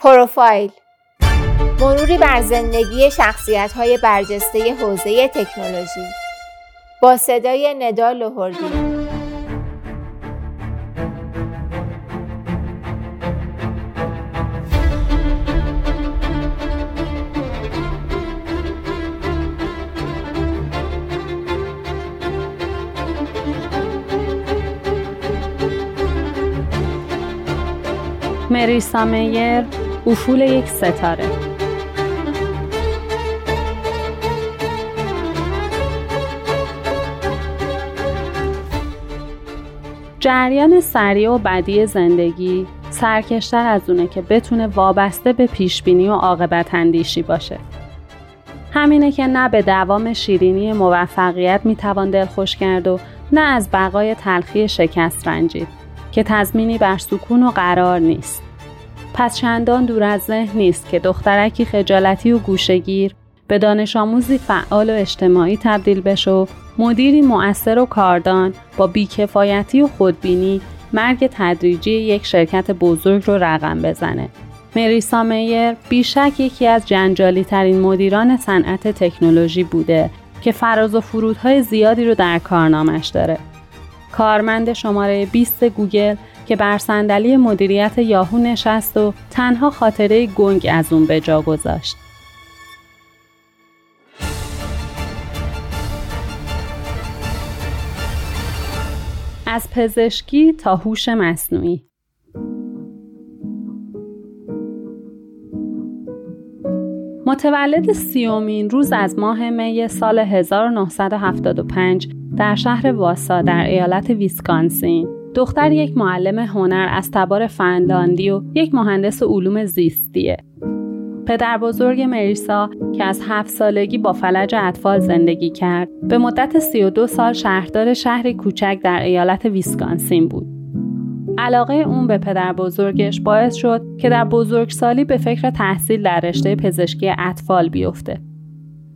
پروفایل. مروری بر زندگی شخصیت های برجسته حوزه تکنولوژی. با صدای ندا لهوردی مریسا میر. افول یک ستاره جریان سریع و بدی زندگی سرکشتر از اونه که بتونه وابسته به پیشبینی و عاقبت اندیشی باشه. همینه که نه به دوام شیرینی موفقیت می‌توان دلخوش کرد و نه از بقای تلخی شکست رنجید که تضمینی بر سکون و قرار نیست. پس چندان دور از ذهن نیست که دخترکی خجالتی و گوشگیر به دانش آموزی فعال و اجتماعی تبدیل بشه و مدیری مؤثر و کاردان با بیکفایتی و خودبینی مرگ تدریجی یک شرکت بزرگ رو رقم بزنه. مریسا میر بیشک یکی از جنجالی ترین مدیران صنعت تکنولوژی بوده که فراز و فرودهای زیادی رو در کارنامش داره. کارمند شماره 20 گوگل که بر صندلی مدیریت یاهو نشست و تنها خاطره‌ای گنگ از اون به جا گذاشت. از پزشکی تا هوش مصنوعی متولد سی‌امین روز از ماه می سال 1975 در شهر واسا در ایالت ویسکانسین دختر یک معلم هنر از تبار فنلاندی و یک مهندس علوم زیستیه. پدر بزرگ مریسا که از هفت سالگی با فلج اطفال زندگی کرد به مدت 32 سال شهردار شهری کوچک در ایالت ویسکانسین بود. علاقه اون به پدر بزرگش باعث شد که در بزرگسالی به فکر تحصیل در رشته پزشکی اطفال بیفته.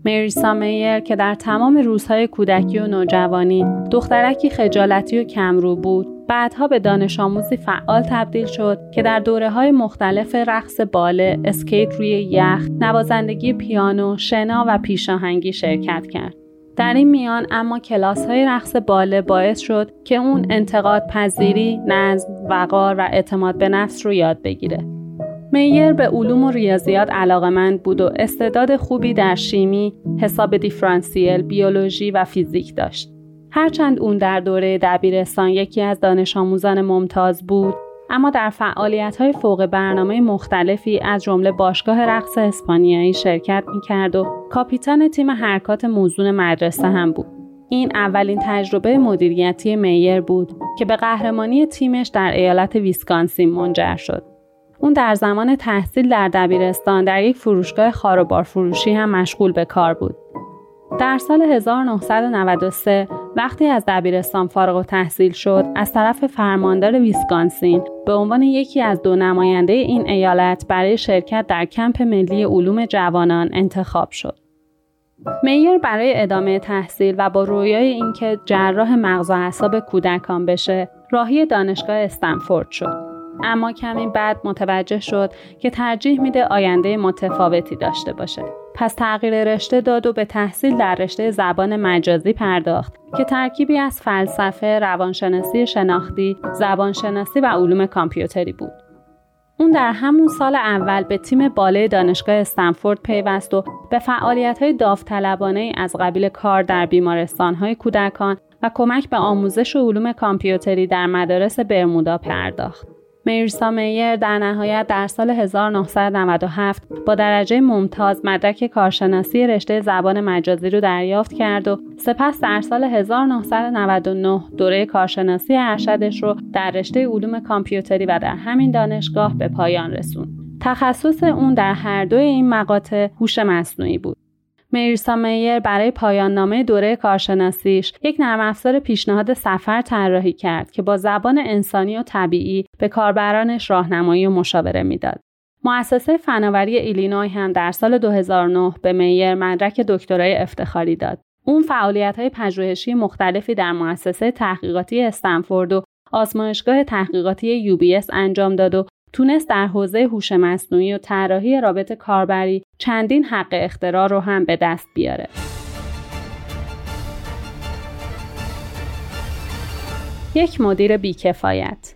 مریسا میر که در تمام روزهای کودکی و نوجوانی دخترکی خجالتی و کمرو بود بعدها به دانش آموزی فعال تبدیل شد که در دوره های مختلف رقص باله، اسکیت روی یخ، نوازندگی پیانو، شنا و پیشاهنگی شرکت کرد. در این میان اما کلاس های رقص باله باعث شد که اون انتقاد پذیری، نظم، وقار و اعتماد به نفس رو یاد بگیره. میر به علوم و ریاضیات علاقمند بود و استعداد خوبی در شیمی، حساب دیفرانسیل، بیولوژی و فیزیک داشت. هرچند اون در دوره دبیرستان یکی از دانش آموزان ممتاز بود اما در فعالیت های فوق برنامه مختلفی از جمله باشگاه رقص اسپانیایی شرکت می‌کرد و کاپیتان تیم حرکات موزون مدرسه هم بود. این اولین تجربه مدیریتی میر بود که به قهرمانی تیمش در ایالت ویسکانسین منجر شد. اون در زمان تحصیل در دبیرستان در یک فروشگاه خواربار فروشی هم مشغول به کار بود. در سال 1993 وقتی از دبیرستان فارغ‌التحصیل شد از طرف فرماندار ویسکانسین به عنوان یکی از دو نماینده این ایالت برای شرکت در کمپ ملی علوم جوانان انتخاب شد. میر برای ادامه تحصیل و با رویای اینکه جراح مغز و اعصاب کودکان بشه راهی دانشگاه استنفورد شد. اما کمی بعد متوجه شد که ترجیح میده آینده متفاوتی داشته باشه. پس تغییر رشته داد و به تحصیل در رشته زبان مجازی پرداخت که ترکیبی از فلسفه، روانشناسی شناختی، زبانشناسی و علوم کامپیوتری بود. اون در همون سال اول به تیم باله دانشگاه استنفورد پیوست و به فعالیت های داوطلبانه از قبیل کار در بیمارستان های کودکان و کمک به آموزش و علوم کامپیوتری در مدارس برمودا پرداخت. میرسا میر در نهایت در سال 1997 با درجه ممتاز مدرک کارشناسی رشته زبان مجازی رو دریافت کرد و سپس در سال 1999 دوره کارشناسی ارشدش رو در رشته علوم کامپیوتری و در همین دانشگاه به پایان رسوند. تخصص اون در هر دوی این مقاطع هوش مصنوعی بود. مریسا میر برای پایان نامه دوره کارشناسیش یک نرم افزار پیشنهاد سفر طراحی کرد که با زبان انسانی و طبیعی به کاربرانش راهنمایی و مشاوره می‌داد. مؤسسه فناوری ایلینوی هم در سال 2009 به میر مدرک دکترای افتخاری داد. اون فعالیت های پژوهشی مختلفی در مؤسسه تحقیقاتی استنفورد و آزمایشگاه تحقیقاتی یو انجام داد و تونست در حوزه هوش مصنوعی و طراحی رابط کاربری چندین حق اختراع رو هم به دست بیاره. یک مدیر بی‌کفایت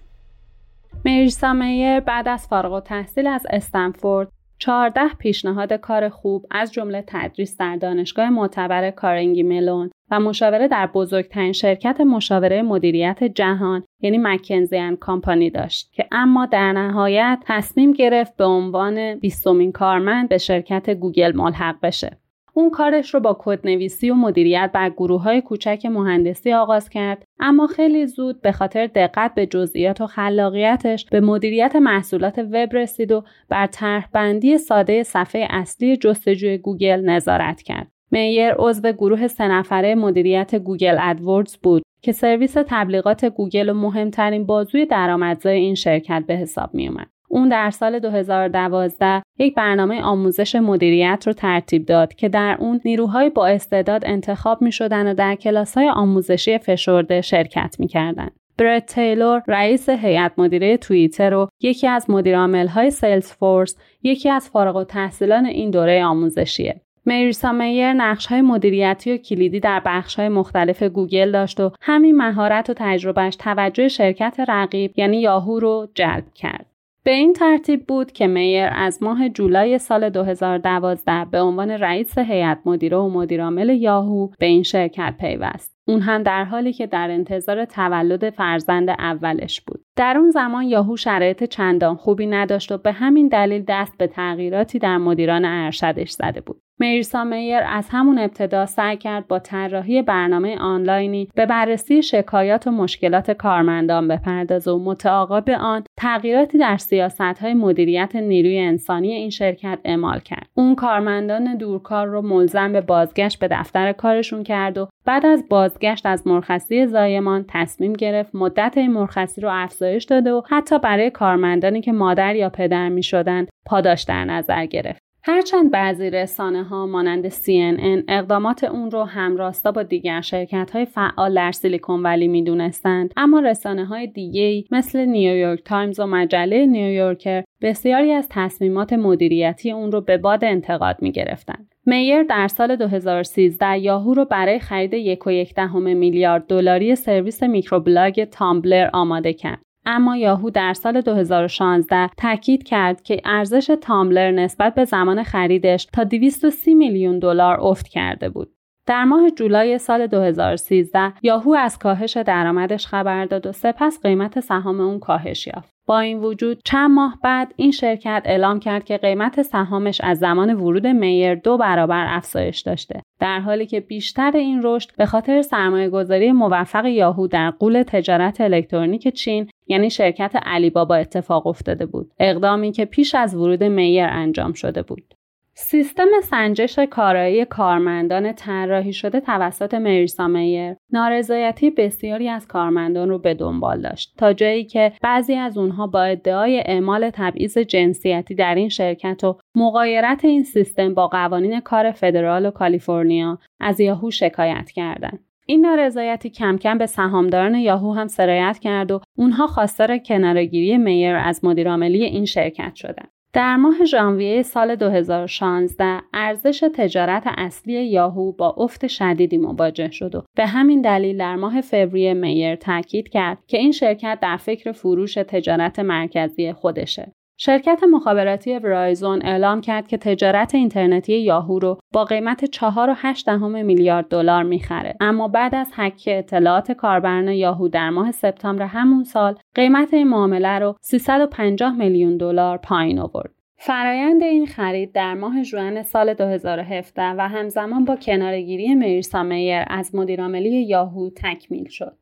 مریسا میر بعد از فارغ‌التحصیلی از استنفورد 14 پیشنهاد کار خوب از جمله تدریس در دانشگاه معتبر کارنگی ملون و مشاوره در بزرگترین شرکت مشاوره مدیریت جهان یعنی McKinsey and Company داشت که اما در نهایت تصمیم گرفت به عنوان بیستمین کارمند به شرکت گوگل ملحق بشه. اون کارش رو با کدنویسی و مدیریت بر گروه های کوچک مهندسی آغاز کرد اما خیلی زود به خاطر دقت به جزئیات و خلاقیتش به مدیریت محصولات وب رسید و بر طرح بندی ساده صفحه اصلی جستجوی گوگل نظارت کرد. میر عضو گروه سه نفره مدیریت گوگل AdWords بود که سرویس تبلیغات گوگل و مهمترین بازوی درآمدزای این شرکت به حساب می اومد. اون در سال 2012 یک برنامه آموزش مدیریت رو ترتیب داد که در اون نیروهای با استعداد انتخاب می شدن و در کلاس های آموزشی فشرده شرکت می کردن. برت تیلور رئیس هیئت مدیره توییتر و یکی از مدیرعامل های Salesforce یکی از فارغ التحصیلان این دوره آموزشیه. مریسا میر نقش های مدیریتی و کلیدی در بخش های مختلف گوگل داشت و همین مهارت و تجربهش توجه شرکت رقیب یعنی یاهو رو جلب کرد. به این ترتیب بود که میر از ماه جولای سال 2012 به عنوان رئیس هیئت مدیره و مدیرعامل یاهو به این شرکت پیوست. اون هم در حالی که در انتظار تولد فرزند اولش بود. در اون زمان یاهو شرایط چندان خوبی نداشت و به همین دلیل دست به تغییراتی در مدیران ارشدش زده بود. مریسا میر از همون ابتدا سعی کرد با طراحی برنامه آنلاینی به بررسی شکایات و مشکلات کارمندان بپردازه و متعاقب آن تغییراتی در سیاست های مدیریت نیروی انسانی این شرکت اعمال کرد. اون کارمندان دورکار رو ملزم به بازگشت به دفتر کارشون کرد و بعد از بازگشت از مرخصی زایمان تصمیم گرفت مدت این مرخصی رو افزایش داده و حتی برای کارمندانی که مادر یا پدر می شدن پاداش در نظر گرفت. هرچند بعضی رسانه ها مانند CNN اقدامات اون رو همراستا با دیگر شرکت های فعال در سیلیکون ولی می دونستند اما رسانه های دیگه مثل نیویورک تایمز و مجله نیویورکر بسیاری از تصمیمات مدیریتی اون رو به باد انتقاد می گرفتند. میر در سال 2013 یاهو رو برای خرید یک و یک دهم میلیارد دلاری سرویس میکروبلاگ تامبلر آماده کرد. اما یاهو در سال 2016 تاکید کرد که ارزش تامبلر نسبت به زمان خریدش تا 230 میلیون دلار افت کرده بود. در ماه جولای سال 2013 یاهو از کاهش درآمدش خبر داد و سپس قیمت سهام اون کاهش یافت. با این وجود چند ماه بعد این شرکت اعلام کرد که قیمت سهامش از زمان ورود میر دو برابر افزایش داشته در حالی که بیشتر این رشد به خاطر سرمایه گذاری موفق یاهو در غول تجارت الکترونیک چین یعنی شرکت علی بابا اتفاق افتاده بود. اقدامی که پیش از ورود میر انجام شده بود. سیستم سنجش کارایی کارمندان طراحی شده توسط مریسا میر نارضایتی بسیاری از کارمندان رو به دنبال داشت تا جایی که بعضی از اونها با ادعای اعمال تبعیض جنسیتی در این شرکت و مقایرت این سیستم با قوانین کار فدرال و کالیفرنیا از یاهو شکایت کردند. این نارضایتی کم کم به سهامداران یاهو هم سرایت کرد و اونها خواستار کنارگیری میر از مدیرعاملی این شرکت شدند. در ماه ژانویه سال 2016 ارزش تجارت اصلی یاهو با افت شدیدی مواجه شد و به همین دلیل در ماه فوریه میر تاکید کرد که این شرکت در فکر فروش تجارت مرکزی خودشه. شرکت مخابراتی ورایزون اعلام کرد که تجارت اینترنتی یاهو رو با قیمت 4.8 میلیارد دلار می‌خره اما بعد از حک اطلاعات کاربران یاهو در ماه سپتامبر همون سال قیمت این معامله رو 350 میلیون دلار پایین آورد فرایند این خرید در ماه ژوئن سال 2017 و همزمان با کنارگیری مریسا میر از مدیرعاملی یاهو تکمیل شد.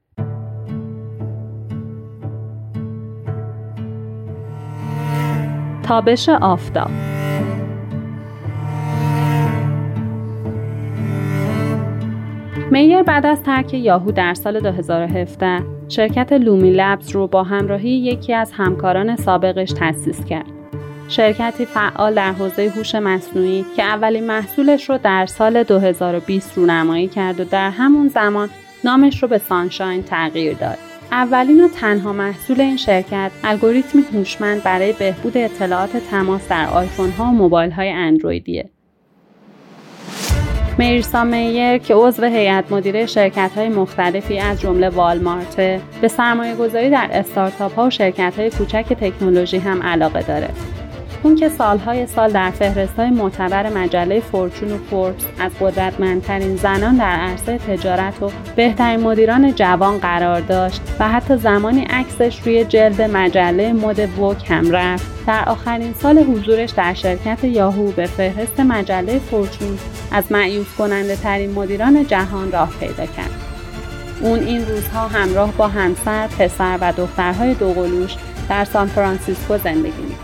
تابش آفتاب میر بعد از ترک یاهو در سال 2017 شرکت لومی لبز رو با همراهی یکی از همکاران سابقش تأسیس کرد. شرکتی فعال در حوزه هوش مصنوعی که اولین محصولش رو در سال 2020 رونمایی کرد و در همون زمان نامش رو به سانشاین تغییر داد. اولین و تنها محصول این شرکت الگوریتمی هوشمند برای بهبود اطلاعات تماس در آیفون ها و موبایل های اندرویدیه. میرسا میر که عضو هیئت مدیره شرکت های مختلفی از جمله والمارت به سرمایه گذاری در استارتاپ ها و شرکت های کوچک تکنولوژی هم علاقه داره. اون که سالهای سال در فهرست های معتبر مجله فورچون و فوربس از قدرتمندترین زنان در عرصه تجارت و بهترین مدیران جوان قرار داشت و حتی زمانی عکسش روی جلد مجله مد وک هم رفت در آخرین سال حضورش در شرکت یاهو به فهرست مجله فورچون از معیوس کننده ترین مدیران جهان راه پیدا کرد. اون این روزها همراه با همسر، پسر و دخترهای دوقلوش در سان فرانسیسکو زندگی